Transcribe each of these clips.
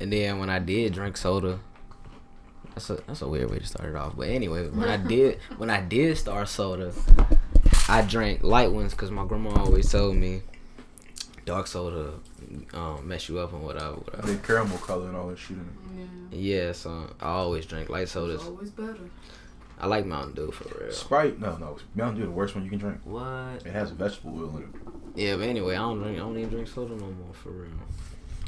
And then when I did drink soda, that's a that's a weird way to start it off. But anyway, when I did when I did start soda, I drank light ones because my grandma always told me dark soda um, mess you up and whatever. whatever. The caramel color and all that shit in Yeah. Yeah, so I always drink light sodas. It's always better. I like Mountain Dew for real. Sprite, no, no. Mountain Dew, the worst one you can drink. What? It has vegetable oil in it. Yeah, but anyway, I don't drink. I don't even drink soda no more for real.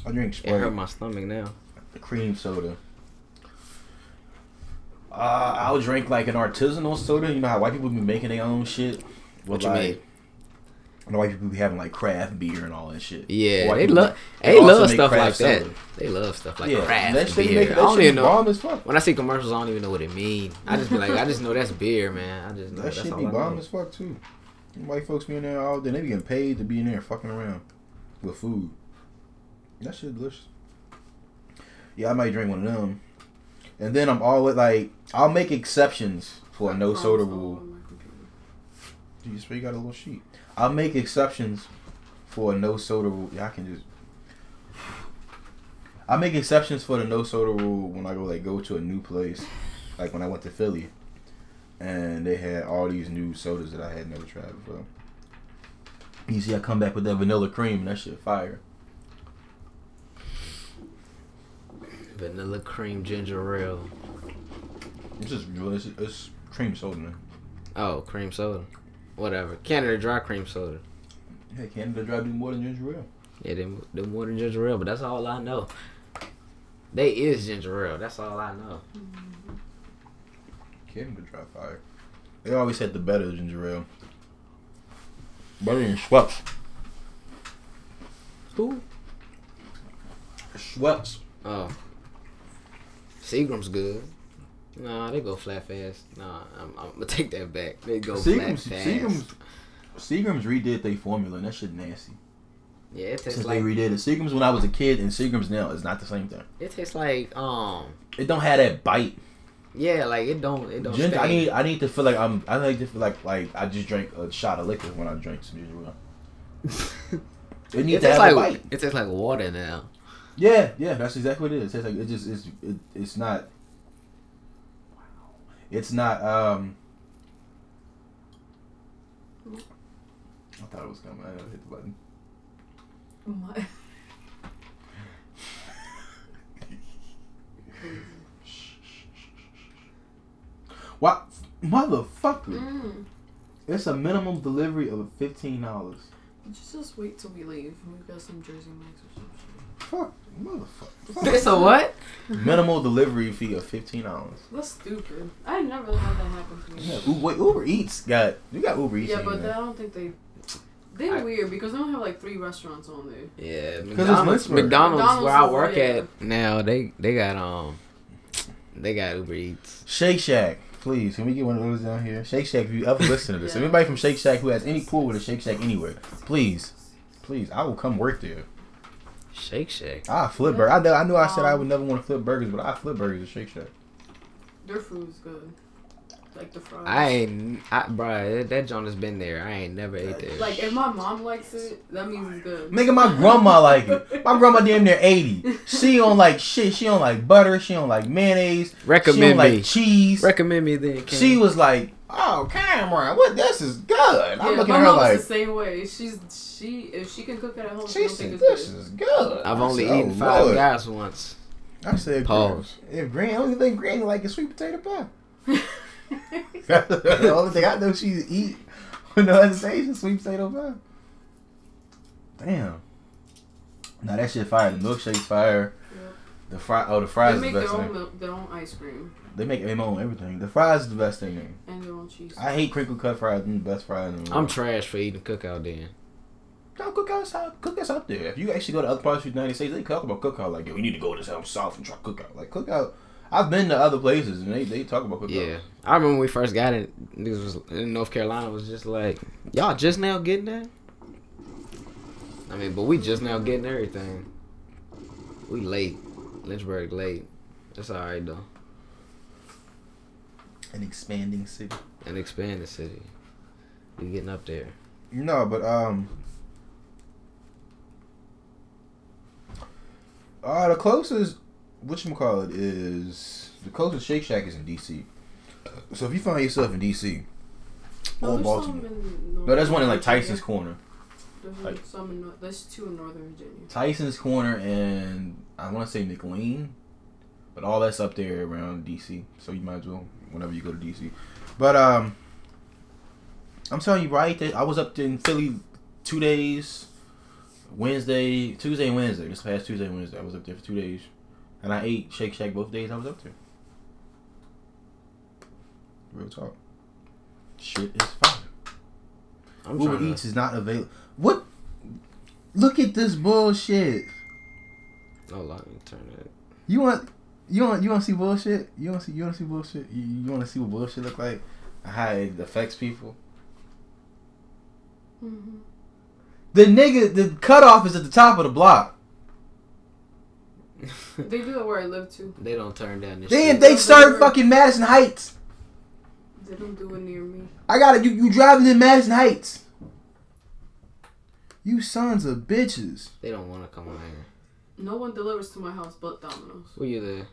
I drink Sprite. It hurt my stomach now. cream soda. Uh, I'll drink like an artisanal soda. You know how white people be making their own shit. What you like, mean? I know white people be having like craft beer and all that shit. Yeah, White they love. they They love stuff like that. soda. They love stuff like yeah, craft that beer. make I that don't shit even know. bomb as fuck. When I see commercials, I don't even know what it mean. I just be like, I just know that's beer, man. I just know That that's shit be bomb as fuck too. White folks be in there all day. They be getting paid to be in there fucking around with food. That shit delicious. Yeah, I might drink one of them. And then I'm always like, I'll make exceptions for a no soda rule. You just you got a little sheet. I'll make exceptions for a no soda rule. Yeah, I can just. I make exceptions for the no soda rule when I go like go to a new place, like when I went to Philly, and they had all these new sodas that I had never tried before. You see, I come back with that vanilla cream, and that shit fire. Vanilla cream ginger ale. It's just it's, it's cream soda, man. Oh, cream soda. Whatever. Canada Dry cream soda. Hey, Canada Dry do more than ginger ale. Yeah, they do more than ginger ale, but that's all I know. They is ginger ale. That's all I know. Mm-hmm. Canada Dry fire. They always had the better ginger ale. Better than Schweppes. Who? Schweppes. Oh. Seagram's good. Nah, they go flat fast. Nah, I'm, I'm gonna take that back. They go Seagram's, flat fast. Seagram's, Seagram's redid their formula and that shit nasty. Yeah, it tastes Since like they redid it, Seagram's when I was a kid and Seagram's now is not the same thing. it tastes like um It don't have that bite. yeah like it don't it don't. Ginger, I need I need to feel like I'm I need to feel like like I just drank a shot of liquor when I drink some ginger ale. It needs it to have like a bite. it tastes like water now. Yeah, yeah, that's exactly what it is. It's like it just it's it, it's not. It's not. um I thought it was coming. I gotta hit the button. My- What, motherfucker? Mm. It's a minimum delivery of fifteen dollars. Just, just wait till we leave. We've got some Jersey Mike's or some shit. Fuck, motherfucker. This a what? Minimal delivery fee of fifteen dollars. That's stupid. I never had that happen to me. Yeah, Uber, wait, Uber Eats got you got Uber Eats. Yeah, but there. I don't think they. They're I- weird because they don't have like three restaurants on there. Yeah, it's McDonald's. McDonald's, McDonald's where I work yeah. at now, they they got um, they got Uber Eats. Shake Shack, please, can we get one of those down here? Shake Shack, if you ever listen to this, Yeah. anybody from Shake Shack who has any pool with a Shake Shack anywhere, please, please, I will come work there. Shake Shack. I flip burger. I, know- I knew I said I would never want to flip burgers, but I flip burgers at Shake Shack. Their food's good. Like the fries. I ain't, I, bruh, that, that joint has been there. I ain't never ate there. Like if my mom likes it, that means it's good. Nigga, my grandma like it. My grandma damn near eighty. She don't like shit. She don't like butter. She don't like mayonnaise. Recommend she Recommend don't like me. cheese. Recommend me then. Ken. she was like, "Oh, Cameron, what? This is good." I'm yeah, looking my at her like, the same way. She's she if she can cook it at home, she, "She don't said this good. is good." I've only said, oh, eaten "Oh, five Lord." guys once. I said, Pause. Pause. If Granny, only thing Granny like is sweet potato pie. the only thing I know she eat on the other station sweet potato pie. Damn. Now that shit fire. The milkshake's fire. Yep. The fry. Oh, the fries is make the their best own thing. milk, their own ice cream They make their own everything. The fries is the best thing. There. and their own cheese. I hate crinkle cut fries. Them the best fries in the world. I'm trash for eating cookout then. No, cookout's Cook us out there. If you actually go to other parts of the United States, they talk about cookout like, yo, we need to go to some south and try cookout. Like cookout. I've been to other places and they, they talk about cookout. Yeah, I remember when we first got it. Niggas was in North Carolina was just like, y'all just now getting that. I mean, but we just now getting everything. We late, Lynchburg late. That's all right though. An expanding city. An expanding the city. We getting up there. No, but um, Uh, the closest, what you call it, is the closest Shake Shack is in DC. So if you find yourself in DC No, or Baltimore, some in Northern no, there's one in like Virginia. Tyson's Corner, There's like- some in there's two in Northern Virginia. Tyson's Corner, and I want to say McLean, but all that's up there around DC. So you might as well whenever you go to DC. But um, I'm telling you right, there, I was up in Philly two days, Wednesday, Tuesday, and Wednesday. This past Tuesday, and Wednesday, I was up there for two days, and I ate Shake Shack both days I was up there. Real talk. Shit is fire. I'm Uber Eats to. is not available. What? Look at this bullshit. Hold on, let me turn it. You want you want you want to see bullshit? You want to see you want to see bullshit? You, you want to see what bullshit look like? How it affects people? Mm-hmm. The nigga, the cutoff is at the top of the block. They do that where I live too. They don't turn down this. Then shit. they start fucking Madison Heights. They don't do it near me. I got to You you driving in Madison Heights? You sons of bitches. They don't want to come on here. No one delivers to my house but Domino's. Were you there?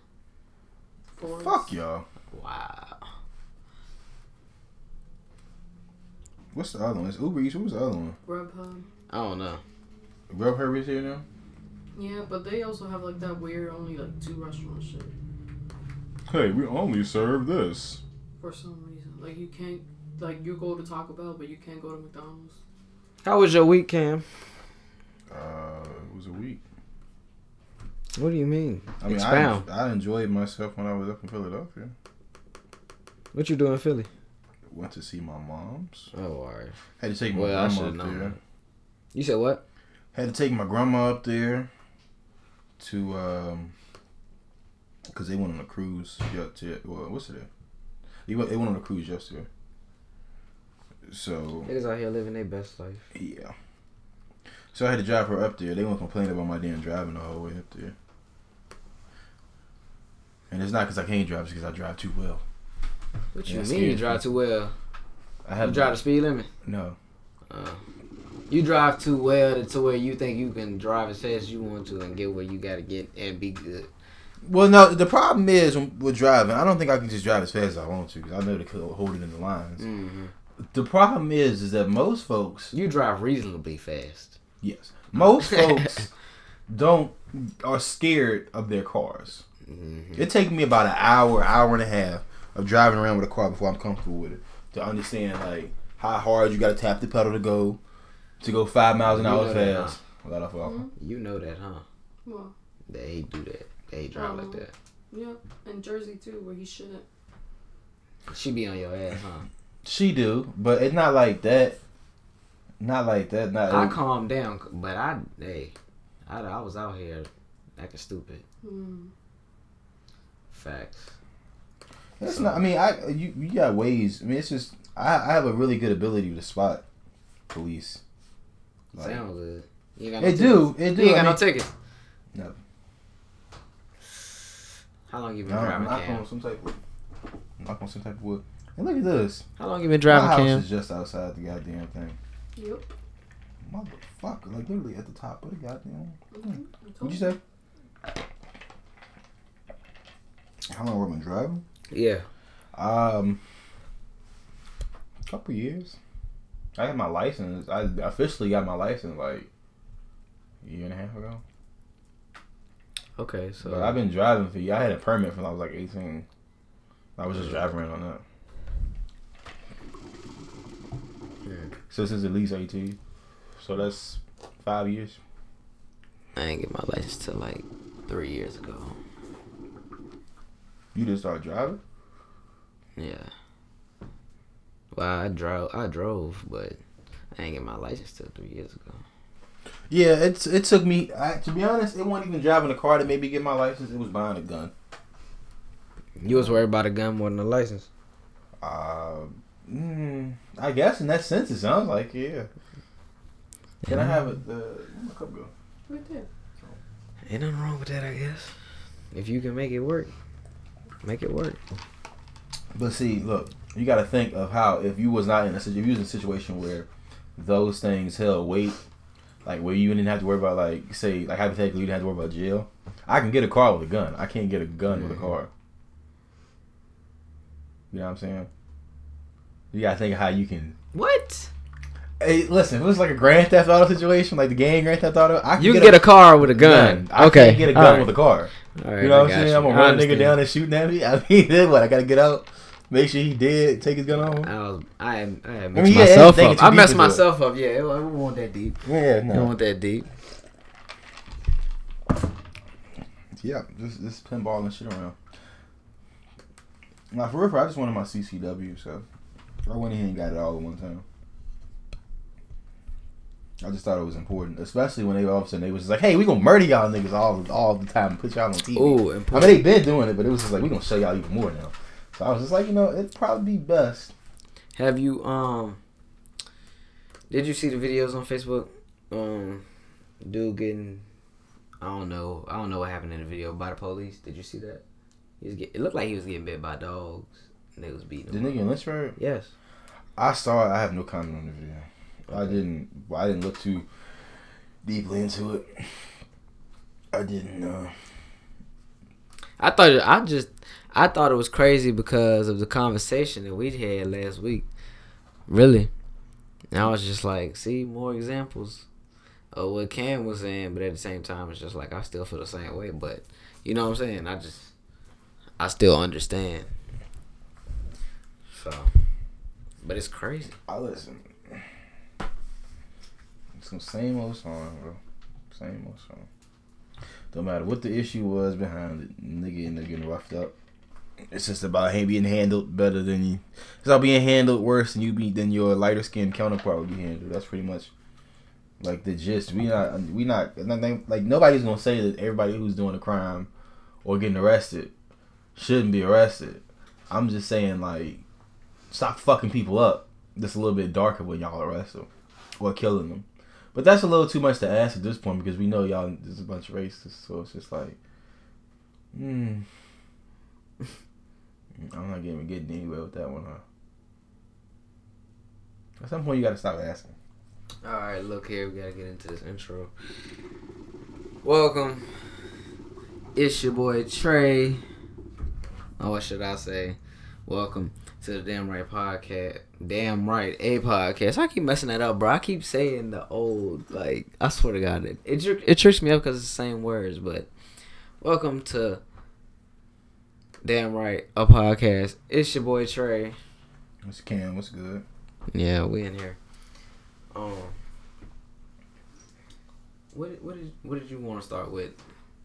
Forrest. Fuck y'all. Wow. What's the other one? It's Uber Eats. What was the other one? Grubhub. I don't know. Grubhub is here now. Yeah, but they also have like that weird only like two restaurant shit Hey, we only serve this. For some reason. Like you can't like you go to Taco Bell but you can't go to McDonald's. How was your week, Cam? Uh, it was a week. What do you mean? I mean, Expound. I, I enjoyed myself when I was up in Philadelphia. What you doing in Philly? Went to see my mom's. Oh, alright. Had to take my Well, grandma up have known. there. You said what? Had to take my grandma up there to um, cause they went on a cruise. Yeah, to well, what's it? They went, they went on a cruise yesterday. So Niggas out here living their best life. yeah. So I had to drive her up there. They won't complain about my damn driving the whole way up there. And it's not because I can't drive, it's because I drive too well. What Yeah, you mean you drive too well? I have You drive the speed limit? no. Uh, you drive too well to, to where you think you can drive as fast as you want to and get where you gotta get and be good. Well, no. The problem is when, with driving, I don't think I can just drive as fast as I want to because I know they could hold it in the lines. hmm The problem is, is that most folks, You drive reasonably fast. yes, most folks don't are scared of their cars. hmm It takes me about an hour, hour and a half of driving around with a car before I'm comfortable with it to understand like how hard you got to tap the pedal to go to go five miles an You hour know that, fast without a fall. Mhm. You know that, huh? Well, They do that. They drive like Um, that. yeah, and Jersey too, where he shouldn't. She be on your ass, huh? She do, but it's not like that. Not like that. Not I calm down, but I, hey, I, I was out here acting stupid. Mm. Facts. That's not. I mean, I you you got ways. I mean, it's just I I have a really good ability to spot police. Like, Sound good. You ain't got no it do. It do. You ain't I got no mean, tickets. No. How long you been I'm driving, knock Cam? on some type of knock on some type of wood. And look at this. How long you been My driving, house Cam? is just outside the goddamn thing. Yep. Motherfucker, like literally at the top of the goddamn. Mhm. What'd you say? How long have I been driving? Yeah. Um, a couple years. I had my license. I officially got my license like a year and a half ago. Okay, so But I've been driving for. You. I had a permit from I was like eighteen. I was just driving around on that. Hmm. So since at least eighteen, so that's five years. I ain't get my license till like three years ago. You just started driving. Yeah. Well, I drove. I drove, but I ain't get my license till three years ago. Yeah, it's it took me. I, to be honest, it wasn't even driving a car that made me get my license. It was buying a gun. You was worried about a gun more than a license. Uh, mm, I guess in that sense, it sounds like yeah. Can I have it? Uh, where my cup go? Right there. Ain't nothing wrong with that, I guess. If you can make it work, make it work. But see, look, you got to think of how if you was not in a situ- if you was in a situation where those things held weight, like where you didn't have to worry about like say like hypothetically you didn't have to worry about jail. I can get a car with a gun. I can't get a gun with a car. You know what I'm saying? You gotta think of how you can. What? Hey, listen, if it was like a Grand Theft Auto situation, like the game Grand Theft Auto, I can You can get, get a car with a gun. I okay. can't get a gun All right. with a car. All right, You know what I'm saying? you. I'm gonna run a nigga down and shooting at me. I mean, then what? I gotta get out, make sure he did take his gun off. I was, I, I had I messed mean, yeah, myself up. too I deep messed myself up. Yeah, it, wa- it wasn't that deep. Yeah, It wasn't that deep. Yeah, just just pinball and shit around. Now for real, for I just wanted my CCW, so I went ahead and got it all at one time. I just thought it was important, especially when they all of a sudden they was just like, "Hey, we gonna murder y'all niggas all all the time and put y'all on TV." Ooh, I mean, they been doing it, but it was just like we gonna show y'all even more now. So I was just like, you know, it'd probably be best. Have you um? Did you see the videos on Facebook? Um, dude getting, I don't know, I don't know what happened in the video by the police. Did you see that? He was get, it looked like he was getting bit by dogs. And they was beating The him. nigga in Lynchburg, Yes. I saw it. I have no comment on the video. I didn't. I didn't look too deeply into it. I didn't. Uh, I thought I just I thought it was crazy because of the conversation that we had last week. Really. And I was just like, see more examples of what Cam was saying, but at the same time it's just like I still feel the same way. But you know what I'm saying? I just I still understand. So but it's crazy. I listen. It's some same old song, bro. Same old song. Don't matter what the issue was behind it, nigga ended up getting roughed up. It's just about him being handled better than you. It's about being handled worse than you be than your lighter skinned counterpart would be handled. That's pretty much like the gist. We not we not nothing like nobody's gonna say that everybody who's doing a crime or getting arrested shouldn't be arrested. I'm just saying like stop fucking people up. Just a little bit darker when y'all arrest them or killing them. But that's a little too much to ask at this point because we know y'all is a bunch of racists. So it's just like, hmm. I'm not even getting anywhere with that one, huh? At some point, you gotta stop asking. All right, look here. We gotta get into this intro. Welcome. It's your boy Trey. Oh, what should I say? Welcome to the Damn Right podcast. Damn Right, a podcast. I keep messing that up, bro. I keep saying the old, like, I swear to God, it it, it tricks me up because it's the same words. But welcome to Damn Right, a podcast. It's your boy Trey. What's Cam? What's good? Yeah, we in here. Um, what what did what did you want to start with?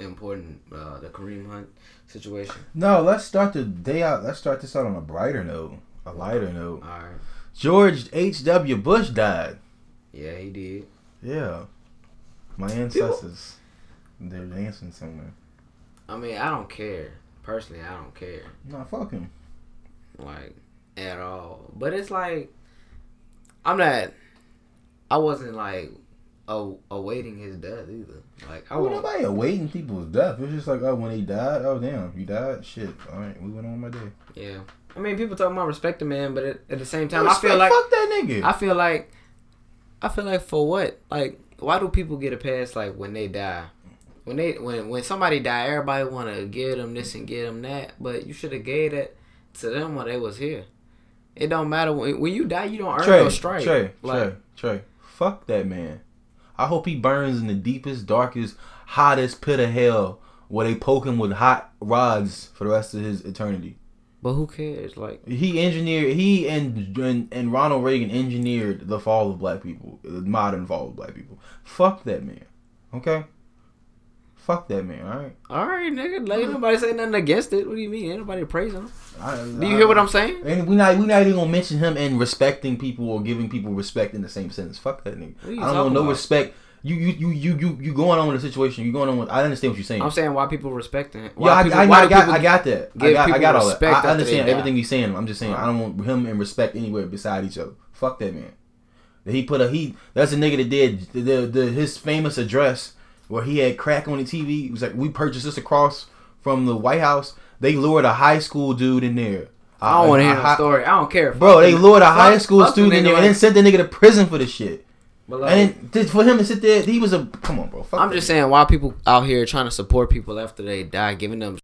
Important, uh, the Kareem Hunt situation. No, let's start the day out. Let's start this out on a brighter note, a lighter note. All right. George H. W. Bush died. Yeah, he did. Yeah, my ancestors. They're dancing somewhere. I mean, I don't care personally. I don't care Nah, fuck him. like at all. But it's like I'm not. I wasn't like awaiting his death either. Like I Well, won't. nobody awaiting people's death. It's just like, oh, when he died, oh damn, he died. Shit. All right, we went on my day. Yeah. I mean, people talking about respect the man, but at, at the same time, I feel like fuck that nigga. I feel like I feel like for what? Like why do people get a pass like when they die? When they when when somebody die, everybody want to give them this and give them that, but you should have gave that to them when they was here. It don't matter when, when you die, you don't earn Trey, no strike. Trey, like, Trey, Trey. Fuck that man. I hope he burns in the deepest, darkest, hottest pit of hell where they poke him with hot rods for the rest of his eternity. but who cares? Like He engineered, he and, and and Ronald Reagan engineered the fall of black people, the modern fall of black people. Fuck that man. Okay. Fuck that man. All right. all right, nigga, like ain't nobody say nothing against it. What do you mean? Ain't nobody praising him? I, Do you hear what I'm saying? And we not we not even gonna mention him and respecting people or giving people respect in the same sentence. Fuck that nigga. What are you I don't want no about? respect. You you you you you you going on with the situation. You going on with. I understand what you're saying. I'm saying why people respecting him. yeah, I, people, I, why I got I got that. I got I got all that. respect I, I understand everything he's saying. I'm just saying I don't want him and respect anywhere beside each other. Fuck that man. He put a he. That's a nigga that did the, the, the his famous address where he had crack on the TV. It was like we purchased this across from the White House. They lured a high school dude in there. I don't want to hear the story. I don't care. Bro, they lured a fuck- high school student in there and then sent the nigga to prison for the shit. Like, And then for him to sit there, he was a come on, bro. Fuck I'm just saying, why people out here trying to support people after they die, giving them